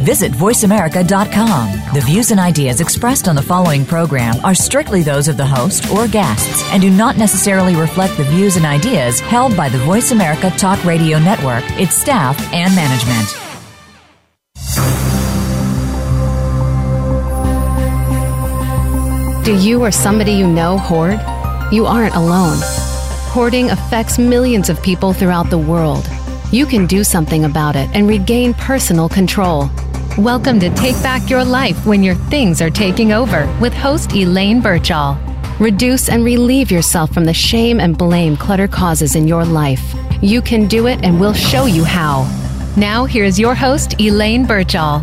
Visit VoiceAmerica.com. The views and ideas expressed on the following program are strictly those of the host or guests and do not necessarily reflect the views and ideas held by the Voice America Talk Radio Network, its staff, and management. Do you or somebody you know hoard? You aren't alone. Hoarding affects millions of people throughout the world. You can do something about it and regain personal control. Welcome to Take Back Your Life When Your Things Are Taking Over with host Elaine Birchall. Reduce and relieve yourself from the shame and blame clutter causes in your life. You can do it, and we'll show you how. Now, here's your host, Elaine Birchall.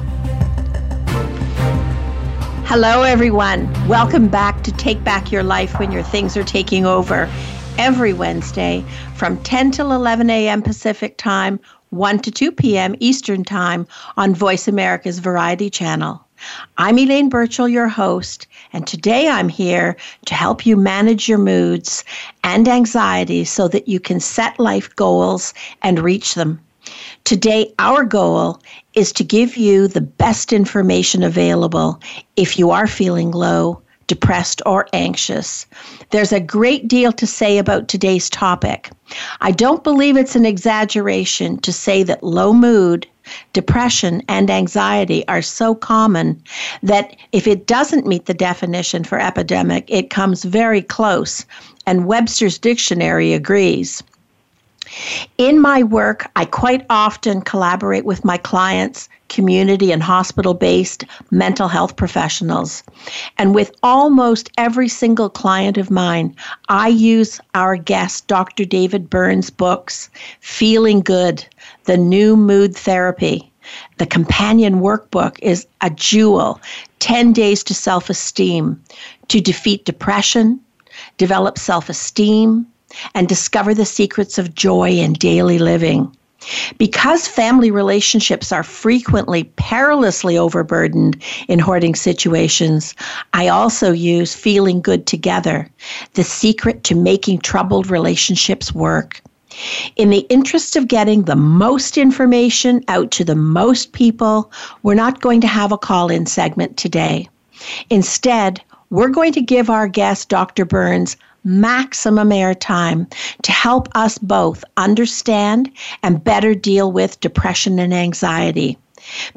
Hello, everyone. Welcome back to Take Back Your Life When Your Things Are Taking Over every Wednesday from 10 till 11 a.m. Pacific Time, 1 to 2 p.m. Eastern Time on Voice America's Variety Channel. I'm Elaine Birchall, your host, and today I'm here to help you manage your moods and anxiety so that you can set life goals and reach them. Today, our goal is to give you the best information available if you are feeling low, depressed, or anxious. There's a great deal to say about today's topic. I don't believe it's an exaggeration to say that low mood, depression, and anxiety are so common that if it doesn't meet the definition for epidemic, it comes very close, and Webster's dictionary agrees. In my work, I quite often collaborate with my clients, community and hospital based mental health professionals. And with almost every single client of mine, I use our guest, Dr. David Burns' books, Feeling Good, The New Mood Therapy. The companion workbook is a jewel 10 Days to Self Esteem to defeat depression, develop self esteem, and discover the secrets of joy in daily living. Because family relationships are frequently perilously overburdened in hoarding situations, I also use feeling good together, the secret to making troubled relationships work. In the interest of getting the most information out to the most people, we're not going to have a call in segment today. Instead, we're going to give our guest, Dr. Burns, maximum airtime to help us both understand and better deal with depression and anxiety.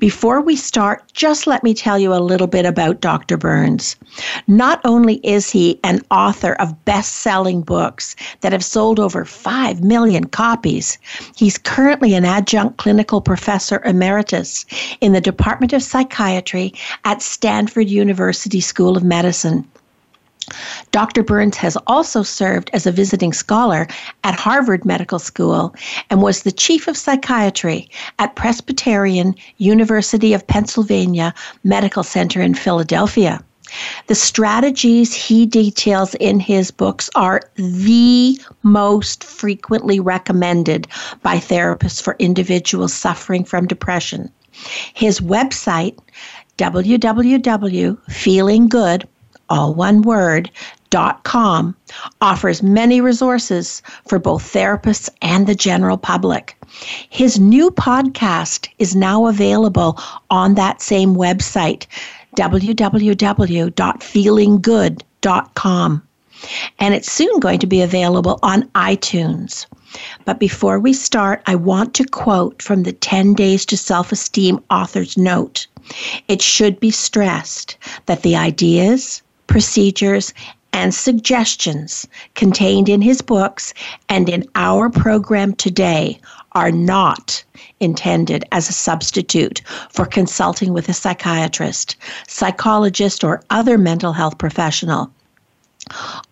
Before we start, just let me tell you a little bit about Dr. Burns. Not only is he an author of best selling books that have sold over 5 million copies, he's currently an adjunct clinical professor emeritus in the Department of Psychiatry at Stanford University School of Medicine. Dr. Burns has also served as a visiting scholar at Harvard Medical School and was the chief of psychiatry at Presbyterian University of Pennsylvania Medical Center in Philadelphia. The strategies he details in his books are the most frequently recommended by therapists for individuals suffering from depression. His website, www.feelinggood.com all one word, dot com offers many resources for both therapists and the general public. His new podcast is now available on that same website, www.feelinggood.com. And it's soon going to be available on iTunes. But before we start, I want to quote from the 10 Days to Self Esteem author's note. It should be stressed that the ideas, procedures, and suggestions contained in his books and in our program today are not intended as a substitute for consulting with a psychiatrist, psychologist, or other mental health professional.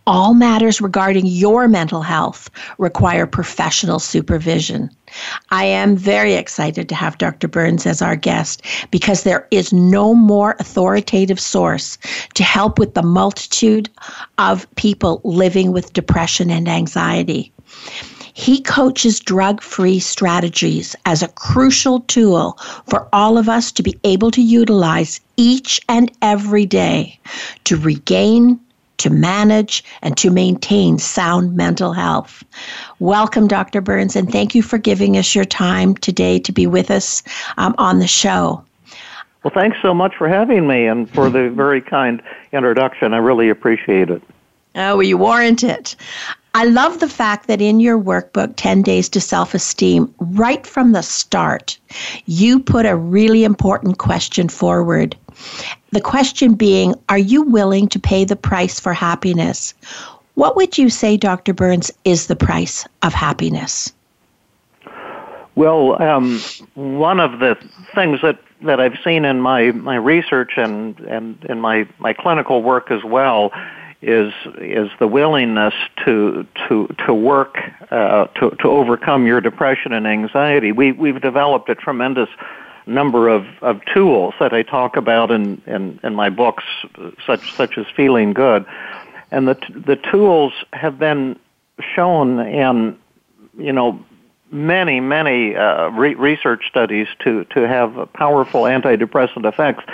All matters regarding your mental health require professional supervision. I am very excited to have Dr. Burns as our guest because there is no more authoritative source to help with the multitude of people living with depression and anxiety. He coaches drug free strategies as a crucial tool for all of us to be able to utilize each and every day to regain, to manage, and to maintain sound mental health. Welcome, Dr. Burns, and thank you for giving us your time today to be with us um, on the show. Well, thanks so much for having me and for the very kind introduction. I really appreciate it. Oh, well, you warrant it. I love the fact that in your workbook, 10 Days to Self Esteem, right from the start, you put a really important question forward. The question being Are you willing to pay the price for happiness? What would you say, Dr. Burns, is the price of happiness? Well, um, one of the things that, that I've seen in my, my research and, and in my, my clinical work as well is is the willingness to to to work uh, to to overcome your depression and anxiety. We we've developed a tremendous number of, of tools that I talk about in, in, in my books, such such as Feeling Good, and the the tools have been shown in you know many many uh, re- research studies to to have powerful antidepressant effects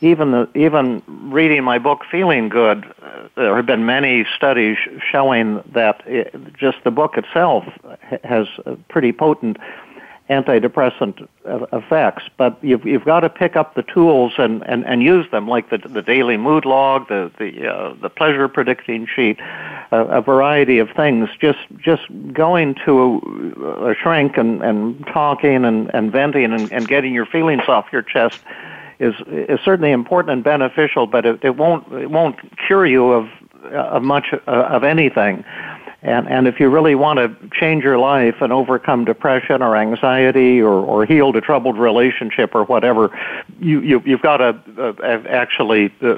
even the, even reading my book Feeling Good, uh, there have been many studies showing that it, just the book itself has pretty potent antidepressant effects. But you've you've got to pick up the tools and, and, and use them, like the the daily mood log, the the uh, the pleasure predicting sheet, a, a variety of things. Just just going to a, a shrink and, and talking and, and venting and, and getting your feelings off your chest is is certainly important and beneficial, but it, it won't it won't cure you of of much uh, of anything. And and if you really want to change your life and overcome depression or anxiety or or heal a troubled relationship or whatever, you, you you've got to uh, actually uh,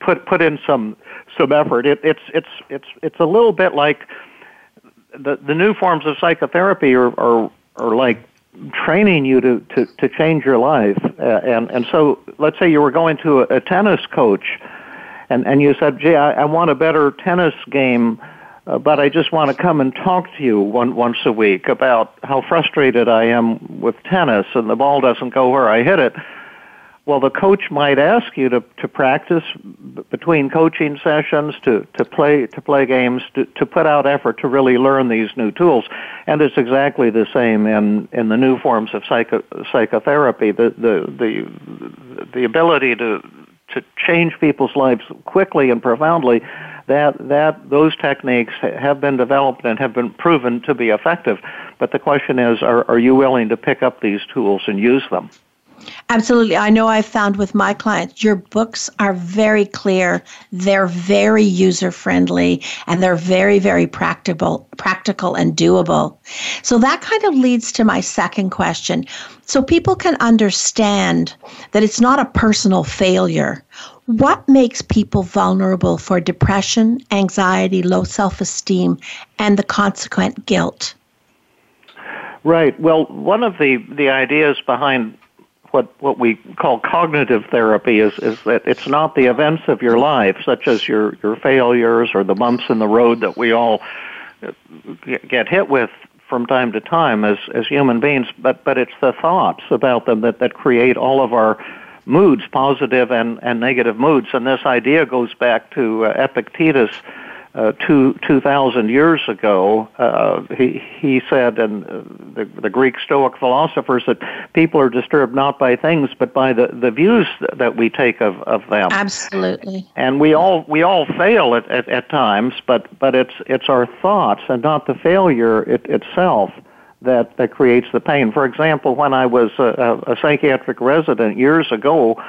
put put in some some effort. It, it's it's it's it's a little bit like the the new forms of psychotherapy are are, are like training you to, to, to change your life. Uh, and, and so let's say you were going to a, a tennis coach and, and you said, gee, I, I want a better tennis game, uh, but I just want to come and talk to you one, once a week about how frustrated I am with tennis and the ball doesn't go where I hit it. Well, the coach might ask you to, to practice b- between coaching sessions, to, to play to play games, to, to put out effort to really learn these new tools. And it's exactly the same in, in the new forms of psycho, psychotherapy. The, the the the ability to to change people's lives quickly and profoundly that that those techniques have been developed and have been proven to be effective but the question is are, are you willing to pick up these tools and use them Absolutely. I know I've found with my clients, your books are very clear, they're very user friendly, and they're very, very practical, practical and doable. So that kind of leads to my second question. So people can understand that it's not a personal failure. What makes people vulnerable for depression, anxiety, low self esteem, and the consequent guilt? Right. Well, one of the, the ideas behind what what we call cognitive therapy is is that it's not the events of your life, such as your your failures or the bumps in the road that we all get hit with from time to time as as human beings, but but it's the thoughts about them that that create all of our moods, positive and and negative moods, and this idea goes back to uh, Epictetus uh, two two thousand years ago, uh, he he said, and uh, the the Greek Stoic philosophers that people are disturbed not by things but by the the views that we take of of them. Absolutely. And we all we all fail at at, at times, but but it's it's our thoughts and not the failure it, itself that that creates the pain. For example, when I was a, a psychiatric resident years ago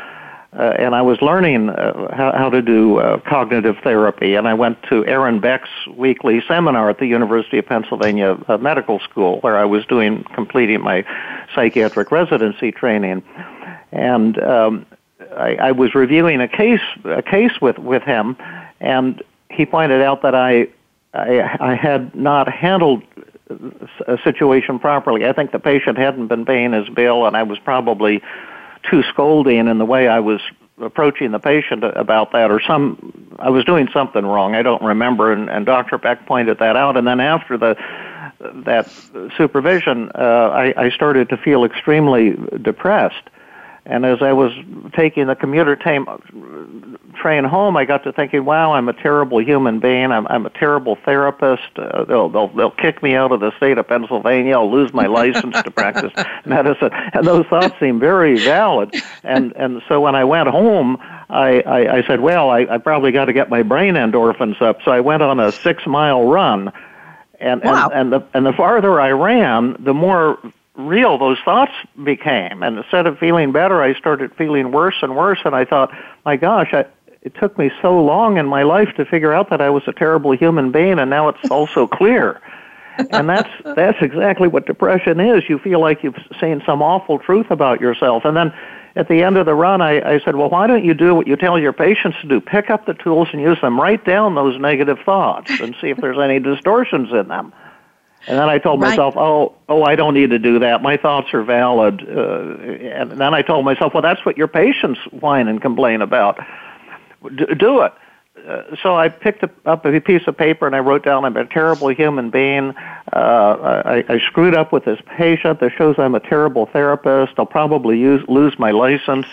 uh, and I was learning uh, how, how to do uh, cognitive therapy. And I went to Aaron Beck's weekly seminar at the University of Pennsylvania uh, Medical School, where I was doing completing my psychiatric residency training. And um, I, I was reviewing a case a case with with him, and he pointed out that I I, I had not handled a situation properly. I think the patient hadn't been paying his bill, and I was probably too scolding in the way I was approaching the patient about that or some I was doing something wrong. I don't remember and, and Dr. Beck pointed that out and then after the that supervision, uh, I, I started to feel extremely depressed. And as I was taking the commuter train, train home, I got to thinking, "Wow, I'm a terrible human being. I'm, I'm a terrible therapist. Uh, they'll, they'll they'll kick me out of the state of Pennsylvania. I'll lose my license to practice medicine." And those thoughts seemed very valid. And and so when I went home, I I, I said, "Well, I, I probably got to get my brain endorphins up." So I went on a six mile run. And, wow. and and the and the farther I ran, the more real those thoughts became. And instead of feeling better, I started feeling worse and worse. And I thought, my gosh, I, it took me so long in my life to figure out that I was a terrible human being, and now it's also clear. and that's that's exactly what depression is. You feel like you've seen some awful truth about yourself, and then at the end of the run, I, I said, "Well, why don't you do what you tell your patients to do? Pick up the tools and use them. Write down those negative thoughts and see if there's any distortions in them." And then I told right. myself, oh, oh, I don't need to do that. My thoughts are valid. Uh, and then I told myself, well, that's what your patients whine and complain about. D- do it. Uh, so I picked up a piece of paper and I wrote down I'm a terrible human being. Uh, I, I screwed up with this patient. This shows I'm a terrible therapist. I'll probably use, lose my license.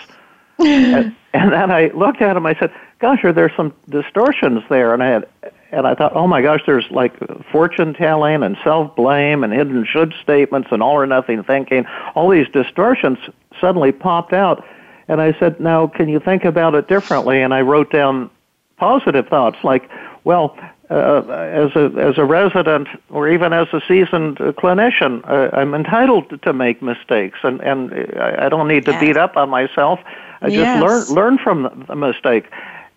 and, and then I looked at him. I said, "Gosh, are there some distortions there?" And I had and I thought, oh my gosh, there's like fortune telling and self blame and hidden should statements and all or nothing thinking. All these distortions suddenly popped out. And I said, now can you think about it differently? And I wrote down positive thoughts like, well, uh, as a as a resident or even as a seasoned clinician, uh, I'm entitled to make mistakes, and and I don't need to yes. beat up on myself. I yes. just learn learn from the mistake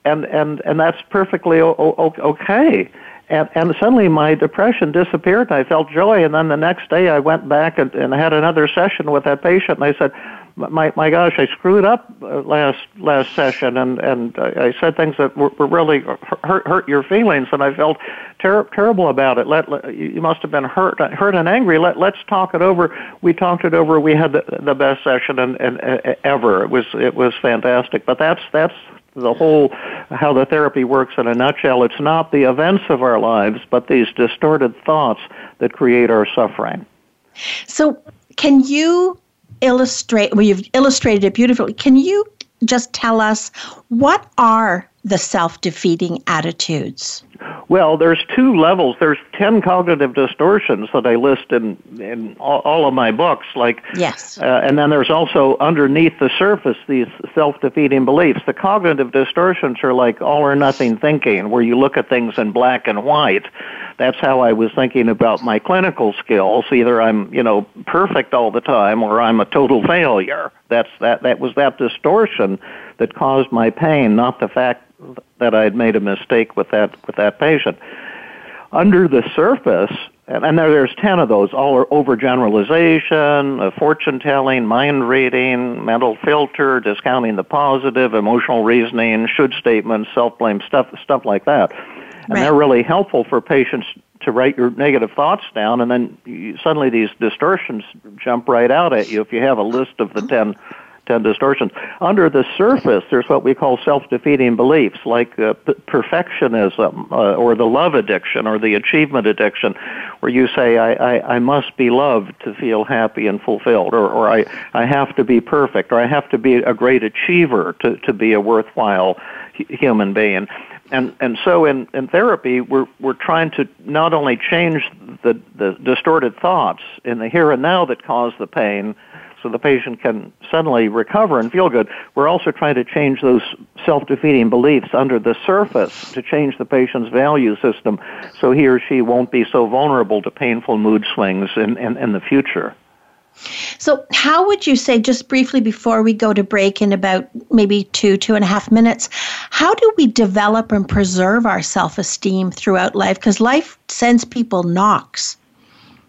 and and and that's perfectly o- o- okay. And, and suddenly my depression disappeared and I felt joy. And then the next day I went back and, and had another session with that patient and I said, my, my gosh, I screwed up uh, last, last session and, and I said things that were, were really hurt, hurt your feelings and I felt ter- terrible about it. Let, let, you must have been hurt, hurt and angry. Let, let's talk it over. We talked it over. We had the, the best session and, and, uh, ever. It was, it was fantastic. But that's, that's the whole how the therapy works in a nutshell. It's not the events of our lives, but these distorted thoughts that create our suffering. So, can you illustrate? Well, you've illustrated it beautifully. Can you just tell us what are the self-defeating attitudes? Well, there's two levels. There's 10 cognitive distortions that I list in, in all, all of my books. Like, yes. Uh, and then there's also underneath the surface these self-defeating beliefs. The cognitive distortions are like all or nothing thinking, where you look at things in black and white. That's how I was thinking about my clinical skills. Either I'm, you know, perfect all the time, or I'm a total failure. That's that. That was that distortion that caused my pain, not the fact that I had made a mistake with that with that patient. Under the surface, and, and there, there's ten of those, all are overgeneralization, uh, fortune telling, mind reading, mental filter, discounting the positive, emotional reasoning, should statements, self blame, stuff stuff like that. And right. they're really helpful for patients to write your negative thoughts down, and then you, suddenly these distortions jump right out at you if you have a list of the ten and distortions. Under the surface, there's what we call self-defeating beliefs, like uh, p- perfectionism, uh, or the love addiction, or the achievement addiction, where you say, I, I, I must be loved to feel happy and fulfilled, or, or I, I have to be perfect, or I have to be a great achiever to, to be a worthwhile human being. And, and so in, in therapy, we're, we're trying to not only change the, the distorted thoughts in the here and now that cause the pain, so the patient can suddenly recover and feel good. We're also trying to change those self-defeating beliefs under the surface to change the patient's value system so he or she won't be so vulnerable to painful mood swings in, in, in the future. So, how would you say, just briefly before we go to break in about maybe two, two and a half minutes, how do we develop and preserve our self esteem throughout life? Because life sends people knocks.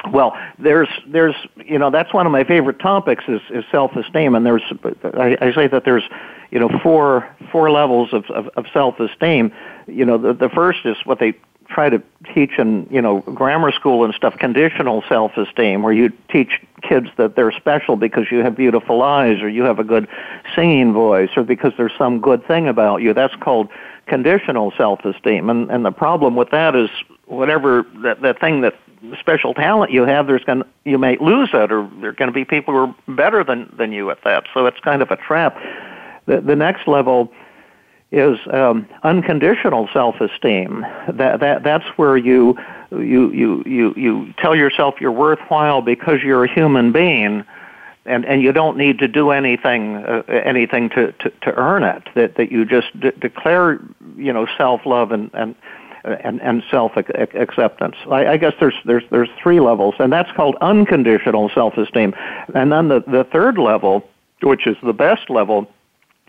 Well, there's, there's, you know, that's one of my favorite topics is, is self-esteem, and there's, I, I say that there's, you know, four, four levels of, of, of self-esteem. You know, the, the first is what they try to teach in, you know, grammar school and stuff, conditional self-esteem, where you teach kids that they're special because you have beautiful eyes, or you have a good singing voice, or because there's some good thing about you. That's called conditional self-esteem, and and the problem with that is whatever that that thing that special talent you have, there's going you may lose it, or there are going to be people who are better than than you at that. So it's kind of a trap. The the next level is um, unconditional self-esteem. That that that's where you you you you you tell yourself you're worthwhile because you're a human being and and you don't need to do anything uh, anything to, to to earn it that that you just de- declare you know self love and and and, and self acceptance. I, I guess there's there's there's three levels, and that's called unconditional self esteem. And then the the third level, which is the best level,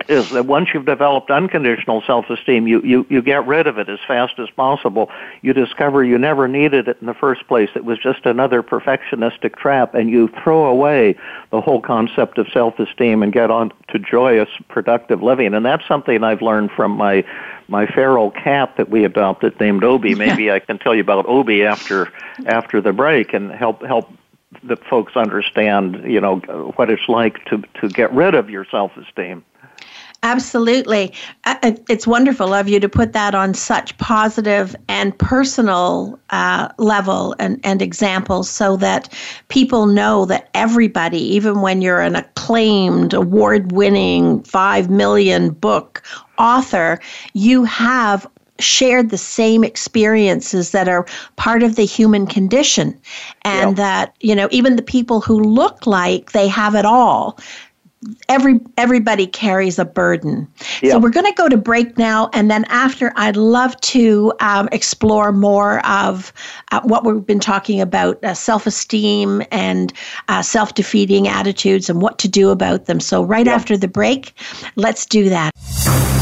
is that once you've developed unconditional self-esteem, you, you, you get rid of it as fast as possible. You discover you never needed it in the first place. It was just another perfectionistic trap, and you throw away the whole concept of self-esteem and get on to joyous, productive living. And that's something I've learned from my my feral cat that we adopted named Obi. Maybe I can tell you about Obi after after the break and help help the folks understand, you know, what it's like to to get rid of your self-esteem. Absolutely. Uh, uh, it's wonderful of you to put that on such positive and personal uh, level and, and examples so that people know that everybody, even when you're an acclaimed, award winning, five million book author, you have shared the same experiences that are part of the human condition and yep. that you know even the people who look like they have it all every everybody carries a burden. So we're going to go to break now, and then after, I'd love to um, explore more of uh, what we've been talking about: uh, self-esteem and uh, self-defeating attitudes, and what to do about them. So right after the break, let's do that.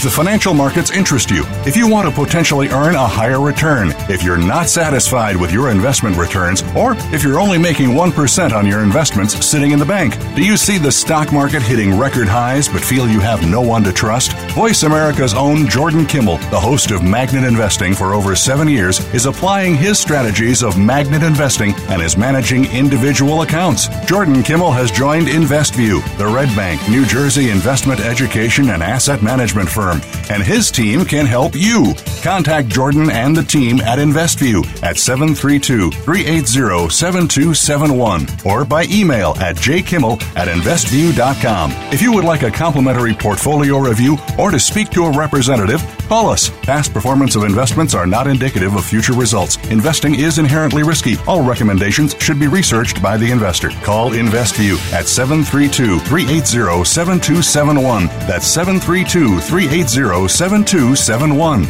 If the financial markets interest you, if you want to potentially earn a higher return, if you're not satisfied with your investment returns, or if you're only making 1% on your investments sitting in the bank, do you see the stock market hitting record highs but feel you have no one to trust? Voice America's own Jordan Kimmel, the host of Magnet Investing for over seven years, is applying his strategies of magnet investing and is managing individual accounts. Jordan Kimmel has joined InvestView, the Red Bank, New Jersey investment education and asset management firm firm, and his team can help you. Contact Jordan and the team at InvestView at 732 380 7271 or by email at jkimmel at investview.com. If you would like a complimentary portfolio review or to speak to a representative, call us. Past performance of investments are not indicative of future results. Investing is inherently risky. All recommendations should be researched by the investor. Call InvestView at 732 380 7271. That's 732 380 880 7271.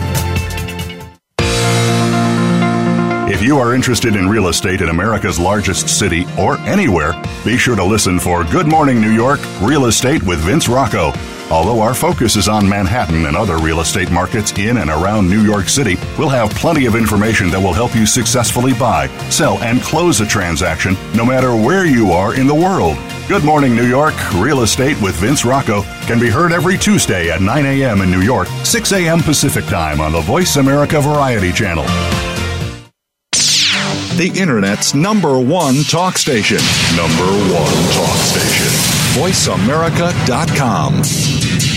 If you are interested in real estate in America's largest city or anywhere, be sure to listen for Good Morning New York Real Estate with Vince Rocco. Although our focus is on Manhattan and other real estate markets in and around New York City, we'll have plenty of information that will help you successfully buy, sell, and close a transaction no matter where you are in the world. Good morning, New York. Real Estate with Vince Rocco can be heard every Tuesday at 9 a.m. in New York, 6 a.m. Pacific Time on the Voice America Variety Channel. The Internet's number one talk station. Number one talk station. VoiceAmerica.com.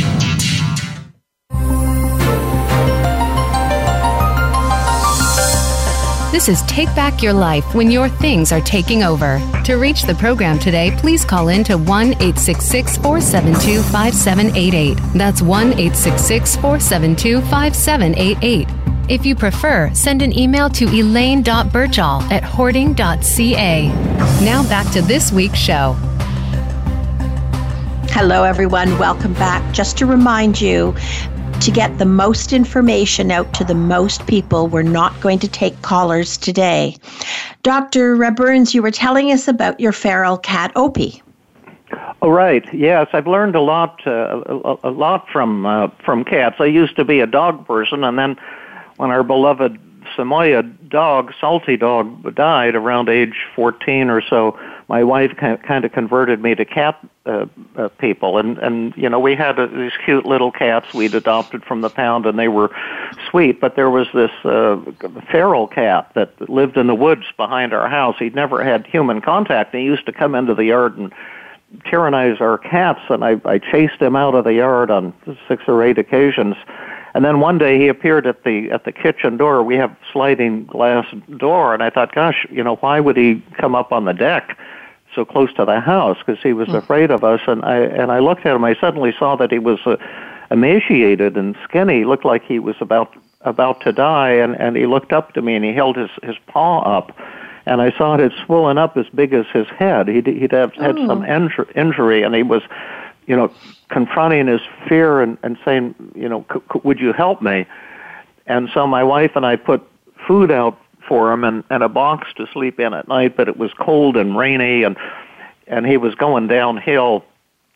This is Take Back Your Life when your things are taking over. To reach the program today, please call in to 1 866 472 5788. That's 1 866 472 5788. If you prefer, send an email to elaine.birchall at hoarding.ca. Now back to this week's show. Hello, everyone. Welcome back. Just to remind you to get the most information out to the most people, we're not going to take callers today. Dr. Burns, you were telling us about your feral cat, Opie. Oh, right. Yes, I've learned a lot, uh, a, a, lot from uh, from cats. I used to be a dog person, and then when our beloved Samoyed dog, Salty Dog, died around age 14 or so, my wife kind of converted me to cat uh, uh, people, and and you know we had uh, these cute little cats we'd adopted from the pound, and they were sweet. But there was this uh, feral cat that lived in the woods behind our house. He'd never had human contact. He used to come into the yard and tyrannize our cats, and I, I chased him out of the yard on six or eight occasions. And then one day he appeared at the at the kitchen door. We have sliding glass door, and I thought, gosh, you know, why would he come up on the deck so close to the house? Because he was mm. afraid of us. And I and I looked at him. I suddenly saw that he was uh, emaciated and skinny. He looked like he was about about to die. And and he looked up to me and he held his his paw up. And I saw it had swollen up as big as his head. He'd, he'd have had oh. some injur- injury, and he was you know, confronting his fear and, and saying, you know, c- c- would you help me? And so my wife and I put food out for him and, and a box to sleep in at night, but it was cold and rainy and, and he was going downhill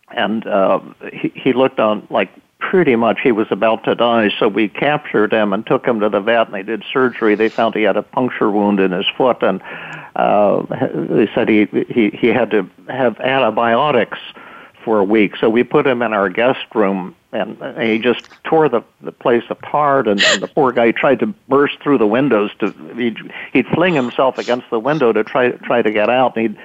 and, uh, he, he looked on like pretty much he was about to die. So we captured him and took him to the vet and they did surgery. They found he had a puncture wound in his foot and, uh, they said he, he, he had to have antibiotics for a week. So we put him in our guest room, and, he just tore the, the place apart. And, and the poor guy tried to burst through the windows. To he'd, he'd fling himself against the window to try try to get out. And he'd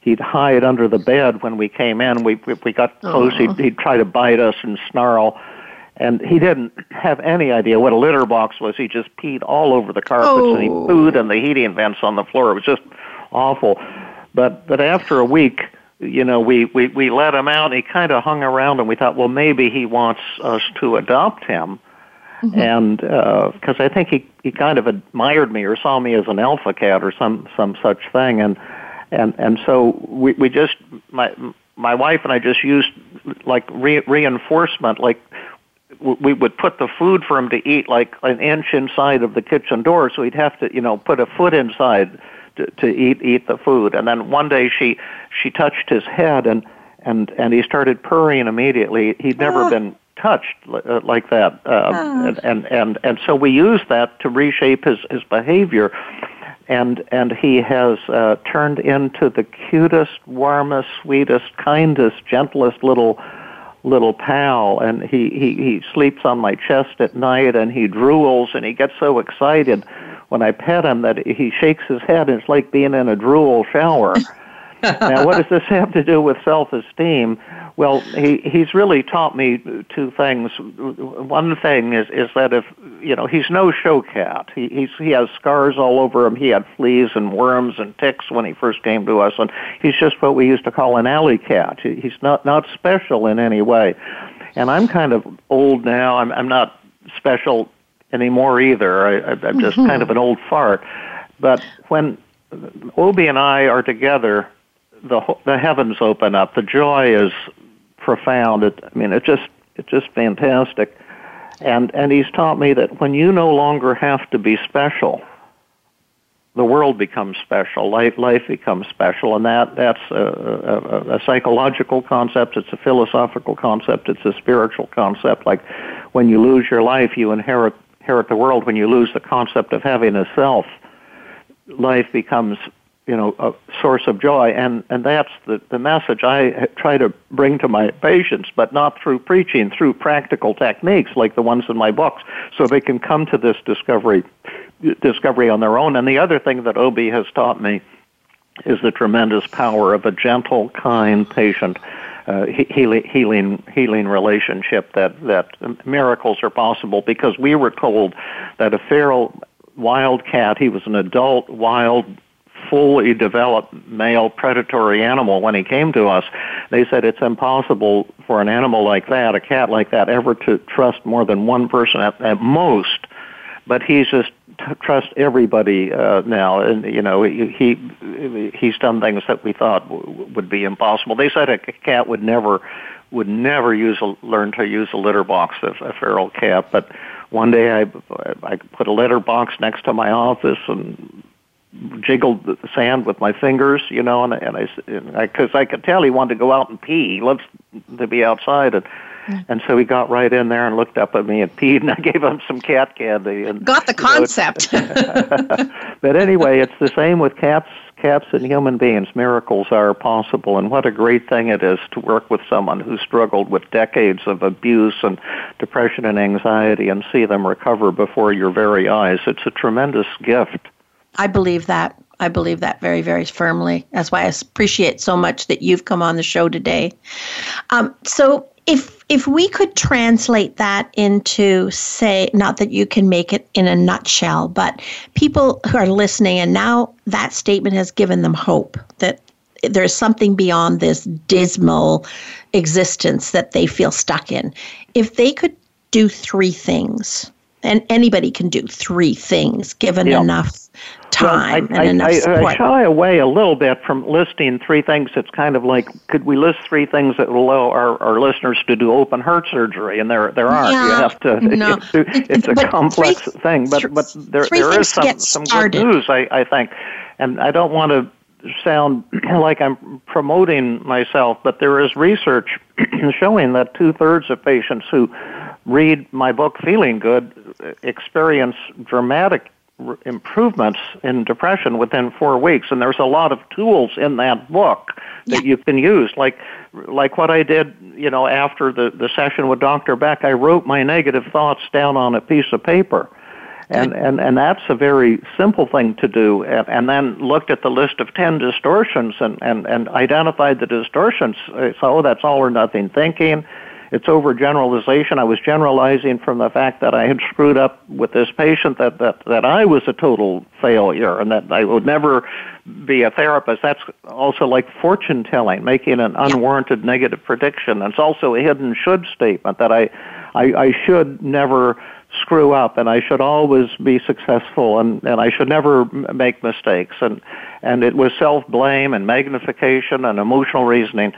he'd hide under the bed when we came in. We we, we got close. He'd, oh. he'd try to bite us and snarl. And he didn't have any idea what a litter box was. He just peed all over the carpets oh. and he oh. pooed in the heating vents on the floor. It was just awful. But but after a week, you know, we, we, we let him out. And he kind of hung around, and we thought, well, maybe he wants us to adopt him. Mm-hmm. And because uh, I think he he kind of admired me or saw me as an alpha cat or some some such thing, and and and so we we just my my wife and I just used like re- reinforcement, like we would put the food for him to eat like an inch inside of the kitchen door, so he'd have to you know put a foot inside to, to eat eat the food. And then one day she she touched his head and and and he started purring immediately. He'd never oh. been touched uh, like that, uh, oh. and, and and and so we used that to reshape his his behavior. And and he has uh, turned into the cutest, warmest, sweetest, kindest, gentlest little little pal and he, he he sleeps on my chest at night and he drools and he gets so excited when I pet him that he shakes his head. It's like being in a drool shower. now, what does this have to do with self-esteem? Well, he he's really taught me two things. One thing is is that if you know he's no show cat. He he's, he has scars all over him. He had fleas and worms and ticks when he first came to us, and he's just what we used to call an alley cat. He's not not special in any way. And I'm kind of old now. I'm I'm not special anymore either. I, I'm just mm-hmm. kind of an old fart. But when Obi and I are together, the the heavens open up. The joy is profound. It, I mean, it just it's just fantastic. And and he's taught me that when you no longer have to be special, the world becomes special. Life life becomes special, and that that's a, a, a psychological concept. It's a philosophical concept. It's a spiritual concept. Like when you lose your life, you inherit inherit the world when you lose the concept of having a self. Life becomes, you know, a source of joy, and and that's the the message I try to bring to my patients, but not through preaching, through practical techniques like the ones in my books, so they can come to this discovery discovery on their own. And the other thing that Obie has taught me is the tremendous power of a gentle, kind patient uh, healing, healing, healing relationship that that miracles are possible because we were told that a feral wild cat, he was an adult wild fully developed male predatory animal when he came to us. They said it's impossible for an animal like that, a cat like that, ever to trust more than one person at, at most. But he's just trust everybody uh, now, and you know he he's done things that we thought w- would be impossible. They said a cat would never would never use a, learn to use a litter box, a, a feral cat. But one day I I put a litter box next to my office and jiggled the sand with my fingers, you know, and, and I because I, I could tell he wanted to go out and pee. He loves to be outside, and and so he got right in there and looked up at me and peed, and I gave him some cat candy. And got the concept. but anyway, it's the same with cats. cats and human beings, miracles are possible, and what a great thing it is to work with someone who struggled with decades of abuse and depression and anxiety and see them recover before your very eyes. It's a tremendous gift. I believe that. I believe that very, very firmly. That's why I appreciate so much that you've come on the show today. Um, so, if if we could translate that into say not that you can make it in a nutshell but people who are listening and now that statement has given them hope that there's something beyond this dismal existence that they feel stuck in if they could do three things and anybody can do three things given Yeah. enough time well, I, and I, enough I, support I shy away a little bit from listing three things. It's kind of like, could we list three things that will allow our, our listeners to do open heart surgery? And there there aren't. You have to. no. It's a But complex three- thing, but but there there is some some good news. I I think, and I don't want to sound like I'm promoting myself, but there is research showing that two thirds of patients who read my book Feeling Good experience dramatic improvements in depression within four weeks. And there's a lot of tools in that book that Yeah. you can use. Like like what I did you know after the the session with Dr. Beck I wrote my negative thoughts down on a piece of paper. And, and and that's a very simple thing to do. And, and then looked at the list of 10 distortions and and and identified the distortions Uh, so that's all or nothing thinking it's overgeneralization. I was generalizing from the fact that I had screwed up with this patient that, that, that I was a total failure and that I would never be a therapist. That's also like fortune telling, making an unwarranted negative prediction. It's also a hidden should statement that I, I, I should never screw up and I should always be successful and, and I should never make mistakes. And, and it was self-blame and magnification and emotional reasoning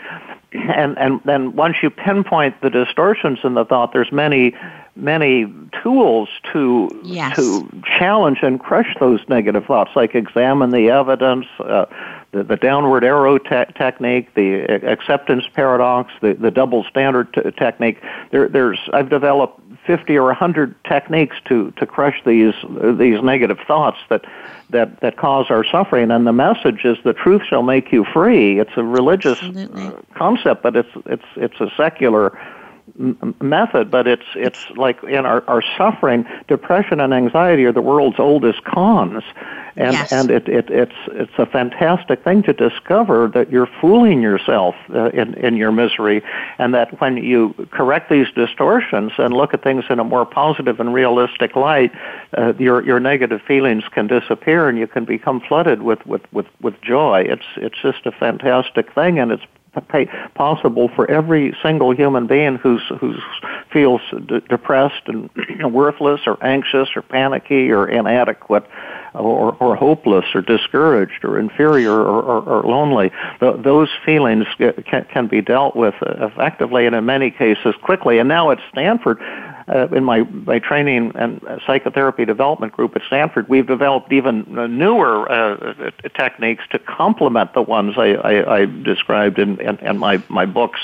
and and then once you pinpoint the distortions in the thought, there's many many tools to Yes. to challenge and crush those negative thoughts, like examine the evidence, uh, the, the downward arrow te- technique, the acceptance paradox, the, the double standard t- technique. There, there's I've developed 50 or 100 techniques to to crush these these negative thoughts that that that cause our suffering. And the message is the truth shall make you free. It's a religious Absolutely. uh, concept, but it's it's it's a secular method. But it's it's like in our, our suffering, depression and anxiety are the world's oldest cons, and Yes. and it, it it's it's a fantastic thing to discover that you're fooling yourself uh, in in your misery, and that when you correct these distortions and look at things in a more positive and realistic light, uh, your your negative feelings can disappear, and you can become flooded with with with with joy. It's it's just a fantastic thing, and it's possible for every single human being who's who's feels d- depressed and worthless or anxious or panicky or inadequate or, or hopeless or discouraged or inferior or, or, or lonely. Th- those feelings can, can be dealt with effectively and in many cases quickly. And now at Stanford, uh, in my, my training and psychotherapy development group at Stanford, we've developed even newer uh, techniques to complement the ones I, I, I described in, in, in my, my books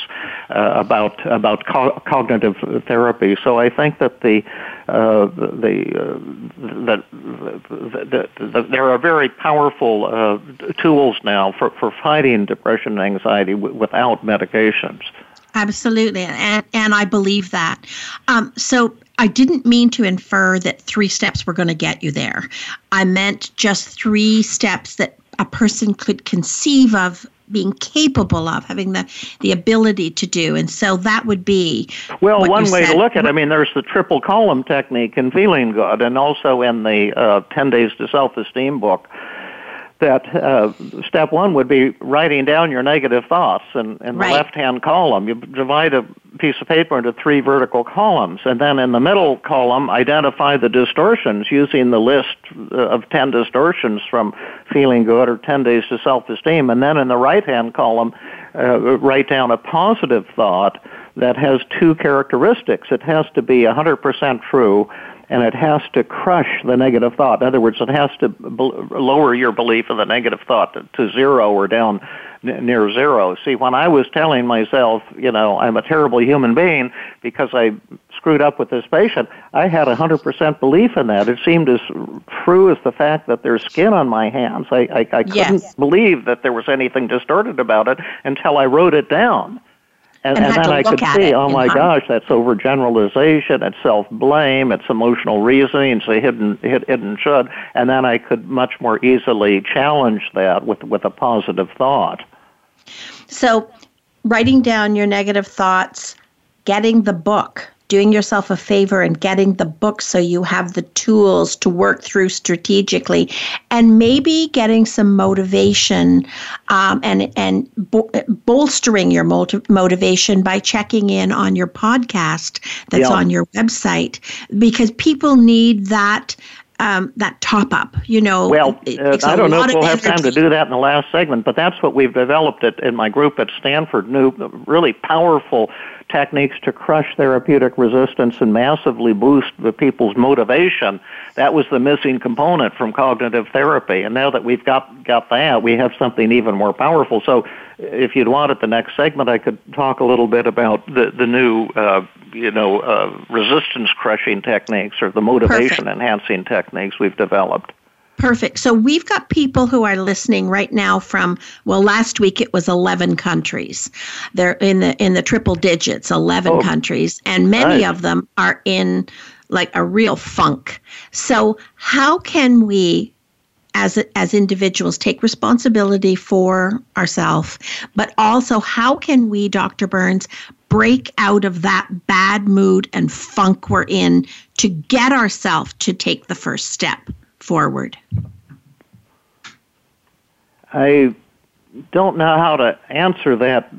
uh, about about co- cognitive therapy. So I think that the uh, the, uh, the, the, the, the there are very powerful uh, tools now for, for fighting depression and anxiety w- without medications. Absolutely, and and I believe that. Um, so I didn't mean to infer that three steps were going to get you there. I meant just three steps that a person could conceive of being capable of having the the ability to do, and so that would be Well, one way said. to look at it, I mean, there's the triple column technique in Feeling Good, and also in the uh, 10 Days to Self Esteem book. That uh, step one would be writing down your negative thoughts in, in Right. the left hand column. You divide a piece of paper into three vertical columns, and then in the middle column, identify the distortions using the list uh, of 10 distortions from Feeling Good or 10 Days to Self Esteem. And then in the right hand column, uh, write down a positive thought that has two characteristics. It has to be 100% true, and it has to crush the negative thought. In other words, it has to bel lower your belief of the negative thought to, to zero or down n- near zero. See, when I was telling myself, you know, I'm a terrible human being because I screwed up with this patient, I had a 100% belief in that. It seemed as true as the fact that there's skin on my hands. I, I, I couldn't Yes. believe that there was anything distorted about it until I wrote it down. And, And and, then I could see, oh my gosh, that's overgeneralization, it's self-blame, it's emotional reasoning, it's a hidden, hid- hidden should. And then I could much more easily challenge that with, with a positive thought. So, writing down your negative thoughts, getting the book, doing yourself a favor and getting the book so you have the tools to work through strategically, and maybe getting some motivation um, and and bo- bolstering your motiv- motivation by checking in on your podcast that's Yeah. on your website because people need that. Um, that top up, you know. Well, uh, I don't know if we'll have time to do that in the last segment, but that's what we've developed at, in my group at Stanford. New, really powerful techniques to crush therapeutic resistance and massively boost the people's motivation. That was the missing component from cognitive therapy, and now that we've got got that, we have something even more powerful. So, if you'd want at the next segment, I could talk a little bit about the the new, uh, you know, uh, resistance crushing techniques or the motivation enhancing techniques we've developed. Perfect. So we've got people who are listening right now from well last week it was 11 countries. They're in the in the triple digits, 11 Oh, countries and many nice. of them are in like a real funk. So how can we as as individuals take responsibility for ourselves, but also how can we Dr. Burns break out of that bad mood and funk we're in to get ourselves to take the first step forward? I don't know how to answer that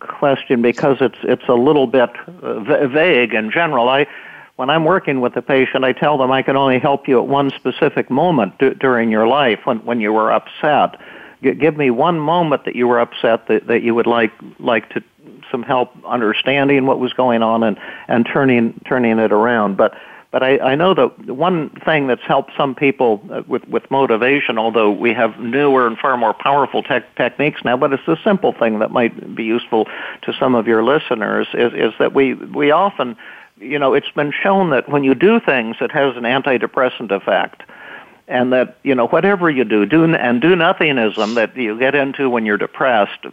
question because it's it's a little bit vague in general. I when I'm working with a patient, I tell them I can only help you at one specific moment d- during your life when when you were upset. G- give me one moment that you were upset that, that you would like like to some help understanding what was going on and and turning turning it around. But but I, I know that one thing that's helped some people uh, with, with motivation, although we have newer and far more powerful tech techniques now, but it's a simple thing that might be useful to some of your listeners, is, is that we, we often, you know, it's been shown that when you do things, it has an antidepressant effect and that you know whatever you do, do and do nothingism that you get into when you're depressed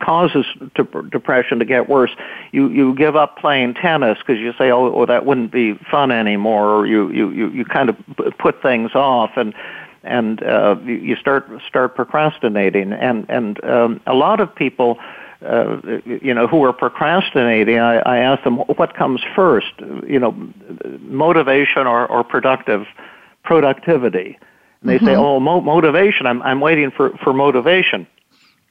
causes to, depression to get worse. You you give up playing tennis because you say, oh, oh, that wouldn't be fun anymore, or you you you, you kind of put things off and. And uh, you start start procrastinating, and and um, a lot of people, uh, you know, who are procrastinating, I, I ask them what comes first, you know, motivation or, or productive productivity. And they say, "Oh, mo- motivation. I'm I'm waiting for for motivation."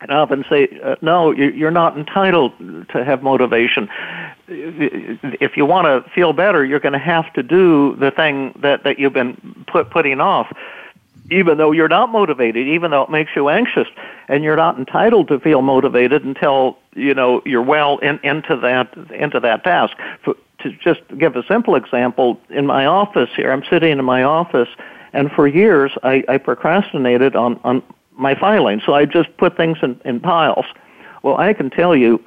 And I often say, uh, "No, you- you're not entitled to have motivation. If you want to feel better, you're going to have to do the thing that that you've been put putting off." Even though you're not motivated, even though it makes you anxious, and you're not entitled to feel motivated until you know you're well in, into that into that task. For, to just give a simple example, in my office here, I'm sitting in my office, and for years I, I procrastinated on, on my filing. So I just put things in, in piles. Well, I can tell you,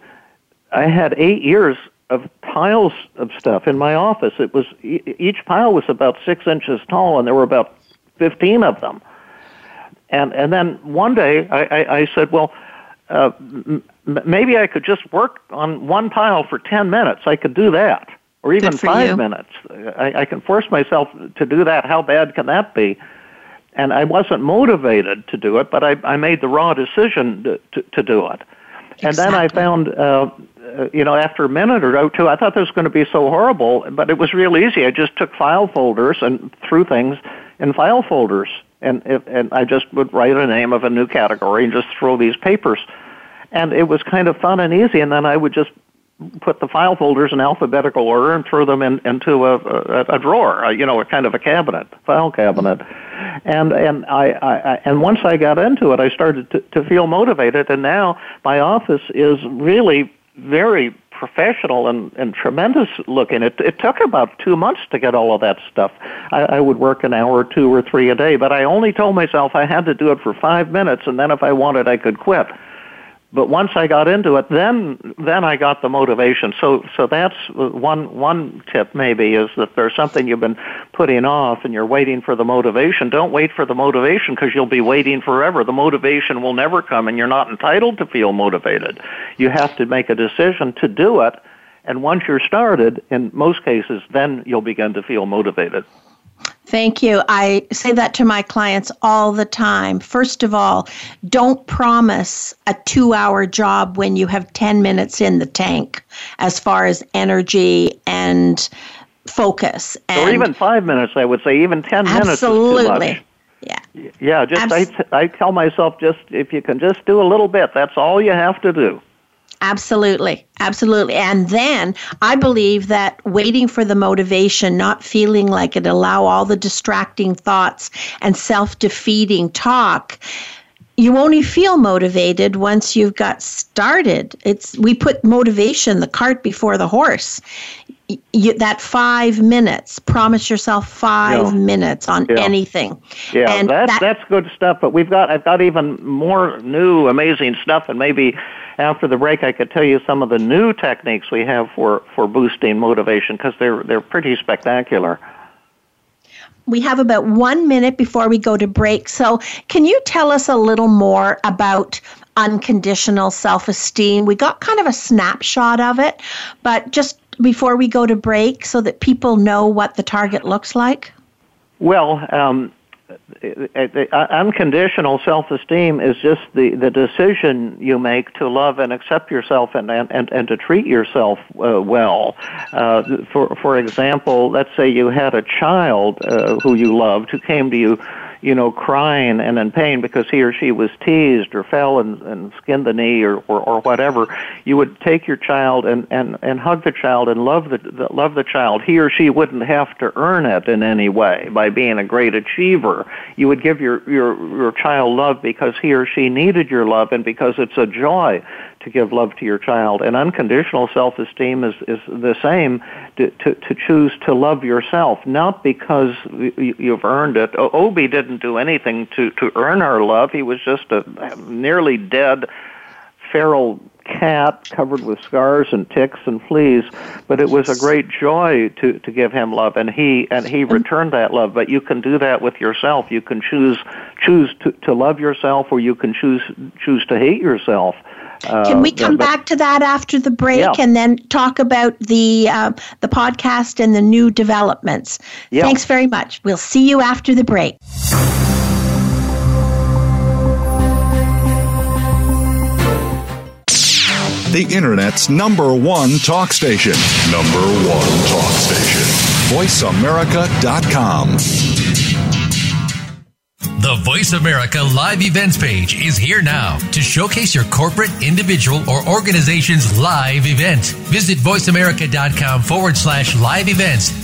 I had eight years of piles of stuff in my office. It was each pile was about six inches tall, and there were about fifteen of them. And and then one day I, I, I said, well, uh, m- maybe I could just work on one pile for ten minutes. I could do that, or even five you. minutes. I, I can force myself to do that. How bad can that be? And I wasn't motivated to do it, but I, I made the raw decision to, to, to do it. Exactly. And then I found, uh, uh, you know, after a minute or two, I thought this was going to be so horrible, but it was real easy. I just took file folders and threw things in file folders, and and I just would write a name of a new category and just throw these papers, and it was kind of fun and easy. And then I would just put the file folders in alphabetical order and throw them in, into a, a, a drawer, a, you know, a kind of a cabinet, file cabinet. And and I, I, I and once I got into it, I started to, to feel motivated. And now my office is really very professional and, and tremendous looking. It, it took about two months to get all of that stuff. I, I would work an hour two or three a day, but I only told myself I had to do it for five minutes, and then if I wanted, I could quit but once I got into it, then then I got the motivation. So so that's one one tip maybe is that there's something you've been putting off and you're waiting for the motivation. Don't wait for the motivation because you'll be waiting forever. The motivation will never come, and you're not entitled to feel motivated. You have to make a decision to do it, and once you're started, in most cases, then you'll begin to feel motivated. Thank you. I say that to my clients all the time. First of all, don't promise a two hour job when you have 10 minutes in the tank as far as energy and focus. And or even five minutes, I would say. Even 10 absolutely. minutes Absolutely. Yeah. Yeah, just Abs- I, I tell myself just if you can just do a little bit, that's all you have to do. Absolutely. Absolutely. And then I believe that waiting for the motivation, not feeling like it, allow all the distracting thoughts and self defeating talk. You only feel motivated once you've got started. It's we put motivation, the cart before the horse. You, that five minutes. Promise yourself five yeah. minutes on yeah. anything. Yeah, and that, that, that's good stuff. But we've got I've got even more new amazing stuff, and maybe after the break, I could tell you some of the new techniques we have for, for boosting motivation because they're, they're pretty spectacular. We have about one minute before we go to break. So, can you tell us a little more about unconditional self esteem? We got kind of a snapshot of it, but just before we go to break so that people know what the target looks like? Well, um, unconditional self-esteem is just the, the decision you make to love and accept yourself and, and, and to treat yourself uh, well. Uh, for, for example, let's say you had a child uh, who you loved who came to you you know, crying and in pain because he or she was teased or fell and, and skinned the knee or, or, or whatever, you would take your child and, and, and hug the child and love the, the love the child. He or she wouldn't have to earn it in any way by being a great achiever. You would give your, your, your child love because he or she needed your love and because it's a joy to give love to your child. And unconditional self-esteem is, is the same to, to, to choose to love yourself, not because you've earned it. Obi didn't do anything to, to earn our love. He was just a nearly dead feral cat covered with scars and ticks and fleas but it was a great joy to to give him love and he and he returned that love but you can do that with yourself you can choose choose to to love yourself or you can choose choose to hate yourself can we uh, come but, back to that after the break yeah. and then talk about the uh, the podcast and the new developments? Yeah. Thanks very much. We'll see you after the break. The Internet's number one talk station. Number one talk station. VoiceAmerica.com. The Voice America Live Events page is here now to showcase your corporate, individual, or organization's live event. Visit voiceamerica.com forward slash live events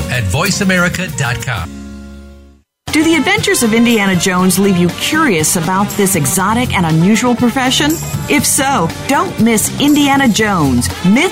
at voiceamerica.com. Do the adventures of Indiana Jones leave you curious about this exotic and unusual profession? If so, don't miss Indiana Jones Myth,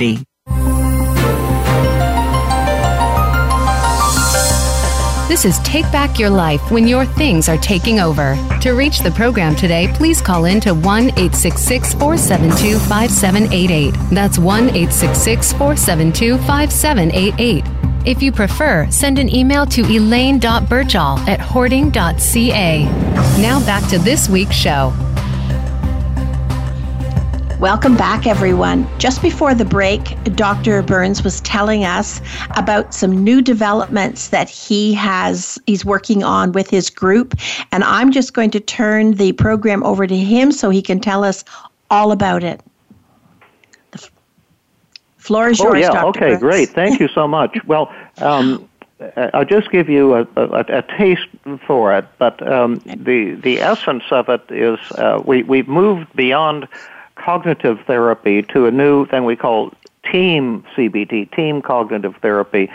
This is Take Back Your Life when your things are taking over. To reach the program today, please call in to 1 866 472 5788. That's 1 866 472 5788. If you prefer, send an email to elaine.birchall at hoarding.ca. Now back to this week's show. Welcome back, everyone. Just before the break, Dr. Burns was telling us about some new developments that he has he's working on with his group, and I'm just going to turn the program over to him so he can tell us all about it. The floor is oh, yours, yeah. Dr. Okay, Burns. great. Thank you so much. Well, um, I'll just give you a, a, a taste for it, but um, the the essence of it is uh, we we've moved beyond cognitive therapy to a new thing we call team CBT, team cognitive therapy.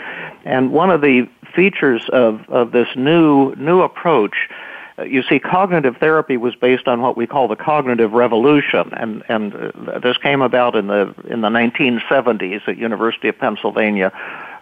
And one of the features of, of this new, new approach uh, you see, cognitive therapy was based on what we call the cognitive revolution, and and uh, this came about in the in the 1970s at University of Pennsylvania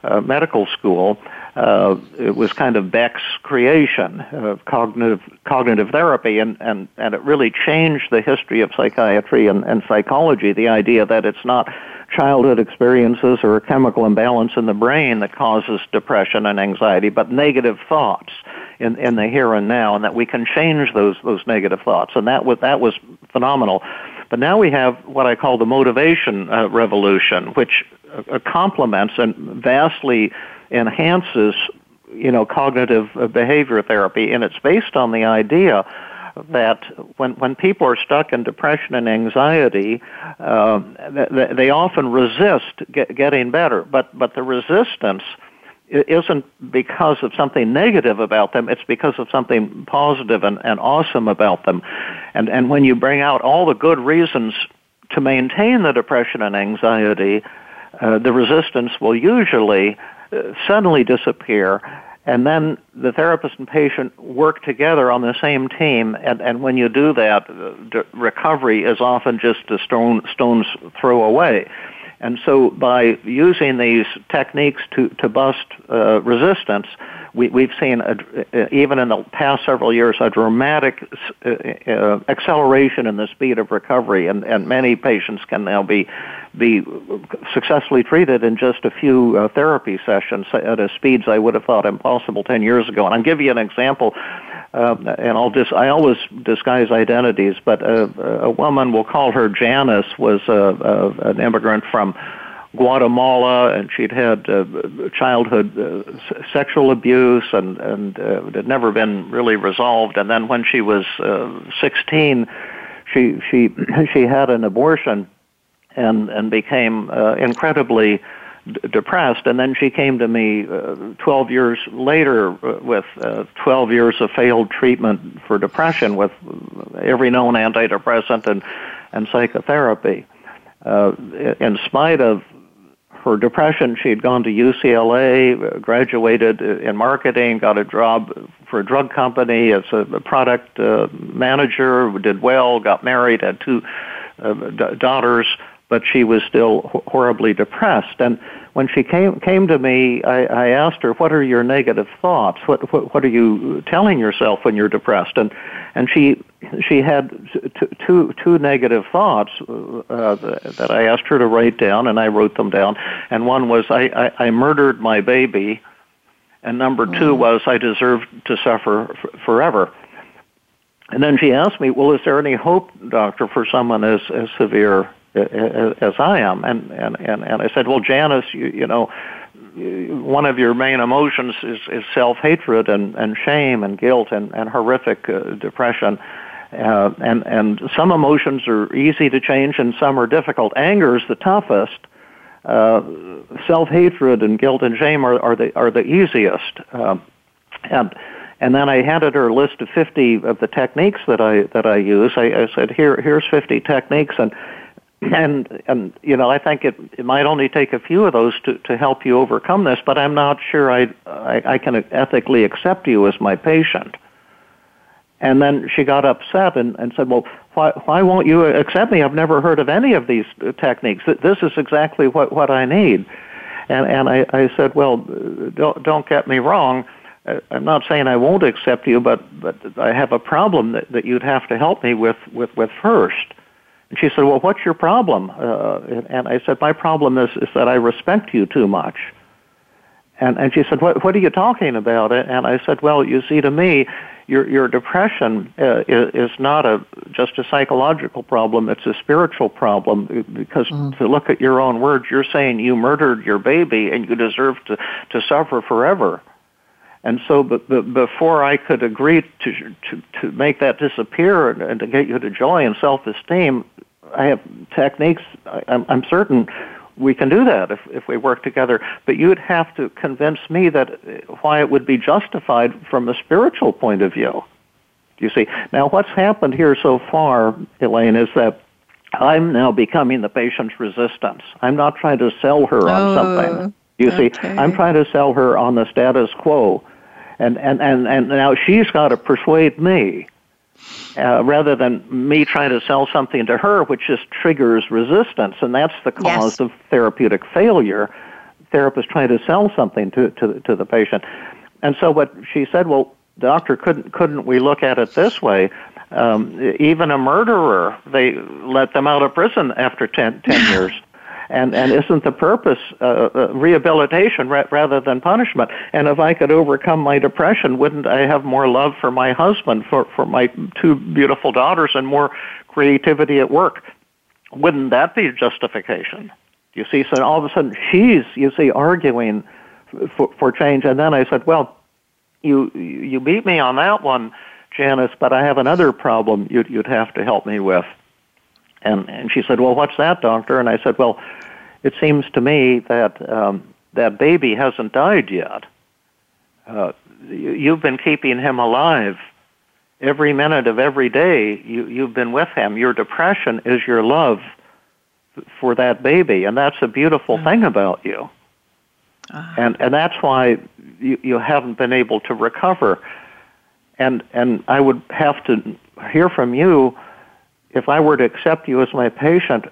uh, Medical School. Uh, it was kind of Beck's creation of cognitive cognitive therapy, and, and, and it really changed the history of psychiatry and, and psychology. The idea that it's not childhood experiences or a chemical imbalance in the brain that causes depression and anxiety, but negative thoughts in, in the here and now, and that we can change those those negative thoughts. And that was that was phenomenal. But now we have what I call the motivation uh, revolution, which uh, complements and vastly enhances, you know, cognitive uh, behavior therapy, and it's based on the idea that when when people are stuck in depression and anxiety, uh, they, they often resist get, getting better. But but the resistance isn't because of something negative about them. It's because of something positive and, and awesome about them. And and when you bring out all the good reasons to maintain the depression and anxiety, uh, the resistance will usually uh, suddenly disappear and then the therapist and patient work together on the same team and, and when you do that uh, recovery is often just a stone stone's throw away and so by using these techniques to, to bust uh, resistance we, we've seen, a, uh, even in the past several years, a dramatic uh, uh, acceleration in the speed of recovery, and, and many patients can now be be successfully treated in just a few uh, therapy sessions at a speeds I would have thought impossible 10 years ago. And I'll give you an example, uh, and I'll dis- I always disguise identities, but uh, a woman, we'll call her Janice, was uh, an immigrant from Guatemala, and she'd had uh, childhood uh, sexual abuse, and and uh, it had never been really resolved. And then when she was uh, 16, she she she had an abortion, and and became uh, incredibly depressed. And then she came to me uh, 12 years later uh, with uh, 12 years of failed treatment for depression with every known antidepressant and and psychotherapy. Uh, in spite of for depression, she had gone to UCLA, graduated in marketing, got a job for a drug company as a product uh, manager, did well, got married, had two uh, daughters, but she was still horribly depressed. And when she came came to me, I, I asked her, "What are your negative thoughts? What, what what are you telling yourself when you're depressed?" And and she she had t- two two negative thoughts uh, that I asked her to write down, and I wrote them down. And one was, "I I, I murdered my baby," and number two mm. was, "I deserve to suffer f- forever." And then she asked me, "Well, is there any hope, doctor, for someone as as severe as I am. And, and, and, and I said, well, Janice, you, you know, one of your main emotions is, is self-hatred and, and shame and guilt and, and horrific uh, depression. Uh, and, and some emotions are easy to change and some are difficult. Anger is the toughest. Uh, self-hatred and guilt and shame are, are the, are the easiest. Uh, and, and then I handed her a list of 50 of the techniques that I, that I use. I, I said, here, here's 50 techniques and, and and you know I think it it might only take a few of those to to help you overcome this, but I'm not sure I I, I can ethically accept you as my patient. And then she got upset and, and said, "Well, why why won't you accept me? I've never heard of any of these techniques. This is exactly what what I need." And and I I said, "Well, don't don't get me wrong." I'm not saying I won't accept you, but but I have a problem that, that you'd have to help me with with with first. And she said, well, what's your problem? Uh, and I said, my problem is, is that I respect you too much. And, and she said, what, what are you talking about? And I said, well, you see, to me, your, your depression uh, is, is not a, just a psychological problem, it's a spiritual problem because mm. to look at your own words, you're saying you murdered your baby and you deserve to, to suffer forever. And so, but, before I could agree to, to, to make that disappear and, and to get you to joy and self-esteem, I have techniques, I'm, I'm certain we can do that if, if we work together. But you'd have to convince me that uh, why it would be justified from a spiritual point of view. You see, now what's happened here so far, Elaine, is that I'm now becoming the patient's resistance. I'm not trying to sell her on oh, something. You okay. see, I'm trying to sell her on the status quo. And, and, and, and now she's got to persuade me uh, rather than me trying to sell something to her, which just triggers resistance, and that's the cause yes. of therapeutic failure. Therapist trying to sell something to, to to the patient, and so what she said, well, doctor, couldn't couldn't we look at it this way? Um, even a murderer, they let them out of prison after 10, 10 years and and isn't the purpose uh, uh, rehabilitation ra- rather than punishment? And if I could overcome my depression, wouldn't I have more love for my husband, for for my two beautiful daughters, and more creativity at work? Wouldn't that be justification? You see, so all of a sudden she's you see arguing for, for change, and then I said, well, you you beat me on that one. Janice, but I have another problem you'd, you'd have to help me with. And, and she said, Well, what's that, doctor? And I said, Well, it seems to me that um, that baby hasn't died yet. Uh, you've been keeping him alive every minute of every day. You, you've been with him. Your depression is your love for that baby, and that's a beautiful thing about you. Uh-huh. And and that's why you, you haven't been able to recover. And and I would have to hear from you if I were to accept you as my patient,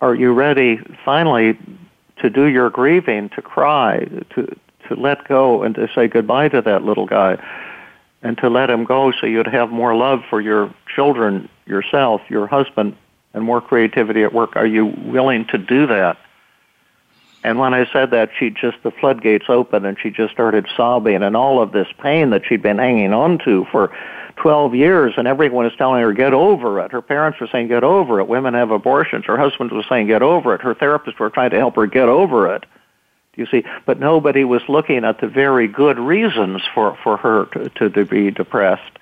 are you ready finally to do your grieving, to cry, to to let go and to say goodbye to that little guy and to let him go so you'd have more love for your children, yourself, your husband, and more creativity at work. Are you willing to do that? And when I said that, she just, the floodgates opened and she just started sobbing and all of this pain that she'd been hanging on to for 12 years and everyone is telling her, get over it. Her parents were saying, get over it. Women have abortions. Her husband was saying, get over it. Her therapists were trying to help her get over it. Do you see, but nobody was looking at the very good reasons for, for her to, to, be depressed.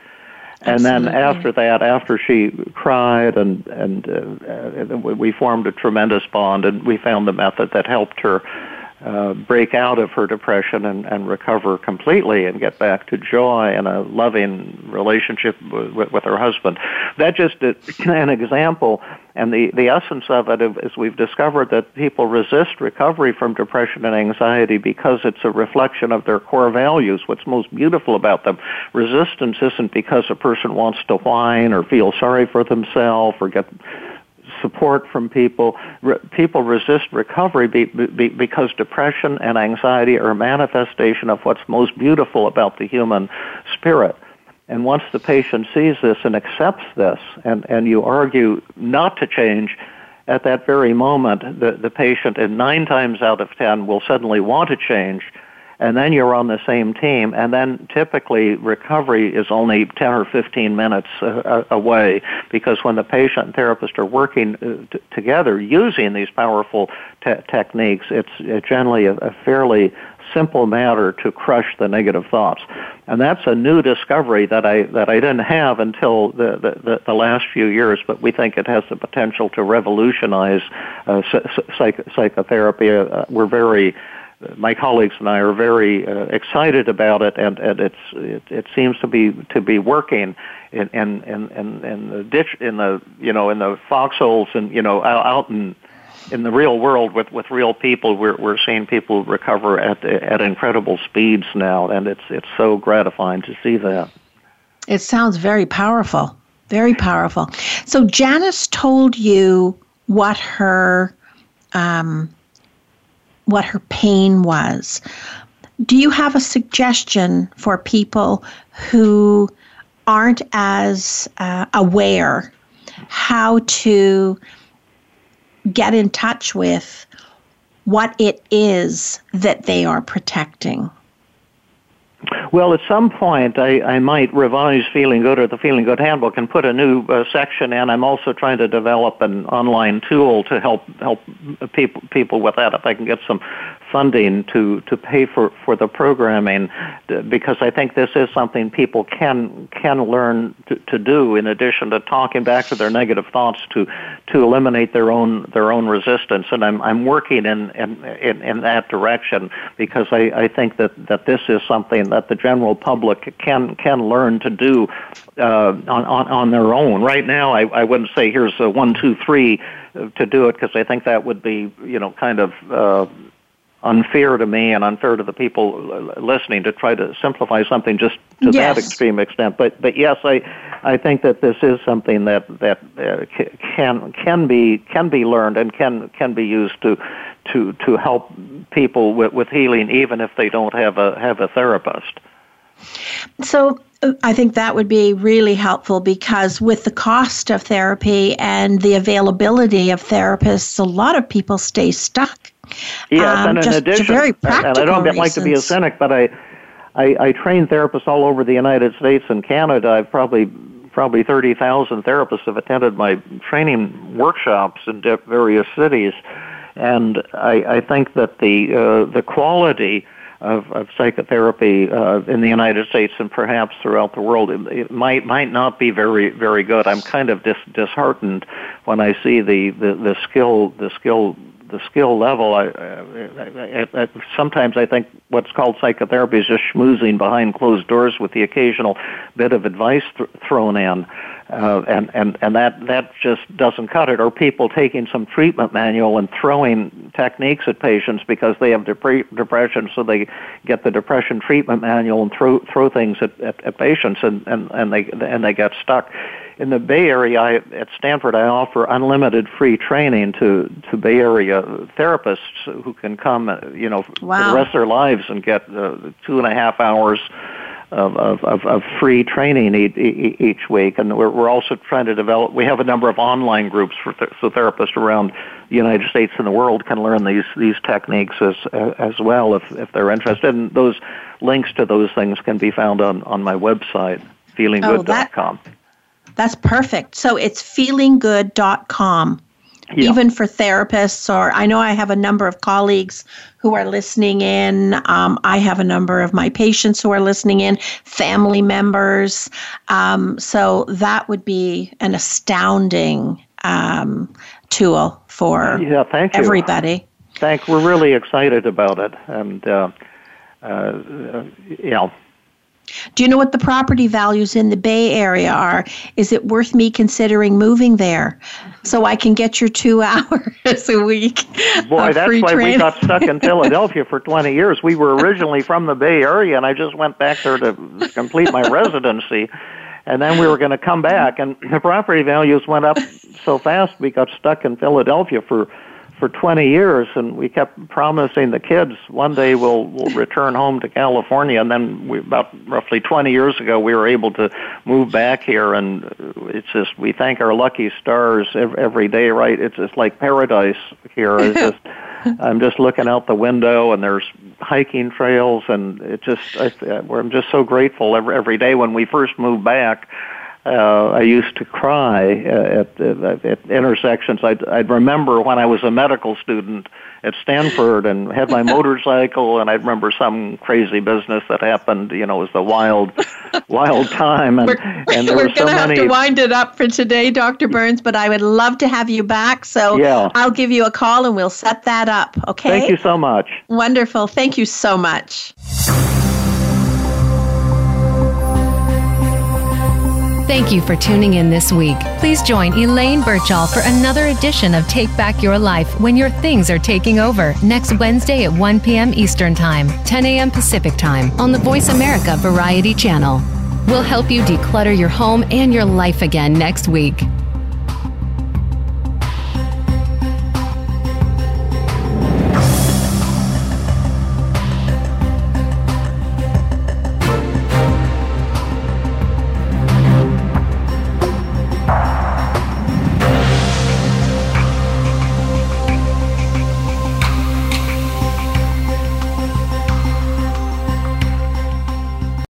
And Absolutely. then after that, after she cried and and uh, uh, we formed a tremendous bond, and we found the method that helped her uh, break out of her depression and, and recover completely and get back to joy and a loving relationship with, with her husband. That just a, an example, and the, the essence of it is we've discovered that people resist recovery from depression and anxiety because it's a reflection of their core values, what's most beautiful about them. Resistance isn't because a person wants to whine or feel sorry for themselves or get support from people. Re- people resist recovery be, be, because depression and anxiety are a manifestation of what's most beautiful about the human spirit. And once the patient sees this and accepts this, and, and you argue not to change, at that very moment, the, the patient, in nine times out of ten, will suddenly want to change and then you're on the same team, and then typically recovery is only 10 or 15 minutes uh, away because when the patient and therapist are working uh, t- together using these powerful te- techniques, it's, generally a, a fairly simple matter to crush the negative thoughts. And that's a new discovery that I that I didn't have until the the, the last few years. But we think it has the potential to revolutionize uh, psych- psychotherapy. Uh, we're very my colleagues and I are very uh, excited about it, and, and it's it, it seems to be to be working in in, in, in, the ditch in the you know in the foxholes and you know out, out in in the real world with with real people. We're we're seeing people recover at at incredible speeds now, and it's it's so gratifying to see that. It sounds very powerful, very powerful. So Janice told you what her um, what her pain was. Do you have a suggestion for people who aren't as uh, aware how to get in touch with what it is that they are protecting? Well, at some point, I, I might revise Feeling Good or the Feeling Good Handbook and put a new uh, section in. I'm also trying to develop an online tool to help help people people with that. If I can get some funding to to pay for for the programming, because I think this is something people can can learn to, to do in addition to talking back to their negative thoughts to to eliminate their own their own resistance. And I'm I'm working in in in, in that direction because I I think that that this is something that the general public can can learn to do uh, on, on on their own. Right now, I I wouldn't say here's a one two three to do it because I think that would be you know kind of uh, unfair to me and unfair to the people listening to try to simplify something just to yes. that extreme extent. But but yes, I I think that this is something that that uh, can can be can be learned and can can be used to to to help people with, with healing, even if they don't have a have a therapist. So I think that would be really helpful because with the cost of therapy and the availability of therapists, a lot of people stay stuck. Yes, um, and in addition, very practical and I don't reasons. like to be a cynic, but I, I, I train therapists all over the United States and Canada. I've probably probably 30,000 therapists have attended my training workshops in various cities, and I, I think that the uh, the quality of, of psychotherapy uh, in the United States and perhaps throughout the world it, it might might not be very very good. I'm kind of dis, disheartened when I see the, the, the skill the skill the skill level. I, I, I, I, sometimes I think what's called psychotherapy is just schmoozing behind closed doors with the occasional bit of advice th- thrown in, uh, and and and that that just doesn't cut it. Or people taking some treatment manual and throwing techniques at patients because they have dep- depression, so they get the depression treatment manual and throw throw things at, at, at patients, and, and and they and they get stuck in the Bay Area, I, at Stanford, I offer unlimited free training to to Bay Area therapists who can come, uh, you know, wow. for the rest of their lives and get uh, two and a half hours of, of, of, free training each, each week. And we're, we're also trying to develop, we have a number of online groups for th- so therapists around the United States and the world can learn these, these techniques as, as well if, if they're interested. And those links to those things can be found on, on my website, feelinggood.com. Oh, that's perfect. So it's feelinggood.com. Yeah. Even for therapists, or I know I have a number of colleagues who are listening in. Um, I have a number of my patients who are listening in, family members. Um, so that would be an astounding um, tool for yeah, thank you. everybody. Thanks. We're really excited about it, and uh, uh, yeah. Do you know what the property values in the Bay Area are? Is it worth me considering moving there so I can get your two hours a week? Boy, that's why training? we got stuck in Philadelphia for 20 years. We were originally from the Bay Area, and I just went back there to complete my residency. And then we were going to come back, and the property values went up so fast we got stuck in Philadelphia for for 20 years, and we kept promising the kids one day we'll we'll return home to California. And then we, about roughly 20 years ago, we were able to move back here, and it's just we thank our lucky stars every day. Right? It's just like paradise here. It's just I'm just looking out the window, and there's hiking trails, and it just I, I'm just so grateful every every day. When we first moved back uh, I used to cry at, at, at intersections. I'd, I'd remember when I was a medical student at Stanford and had my motorcycle, and I'd remember some crazy business that happened. You know, it was the wild, wild time, and we're, and there we're were so many. have to wind it up for today, Dr. Burns. But I would love to have you back. So yeah. I'll give you a call and we'll set that up. Okay. Thank you so much. Wonderful. Thank you so much. Thank you for tuning in this week. Please join Elaine Birchall for another edition of Take Back Your Life when your things are taking over next Wednesday at 1 p.m. Eastern Time, 10 a.m. Pacific Time on the Voice America Variety Channel. We'll help you declutter your home and your life again next week.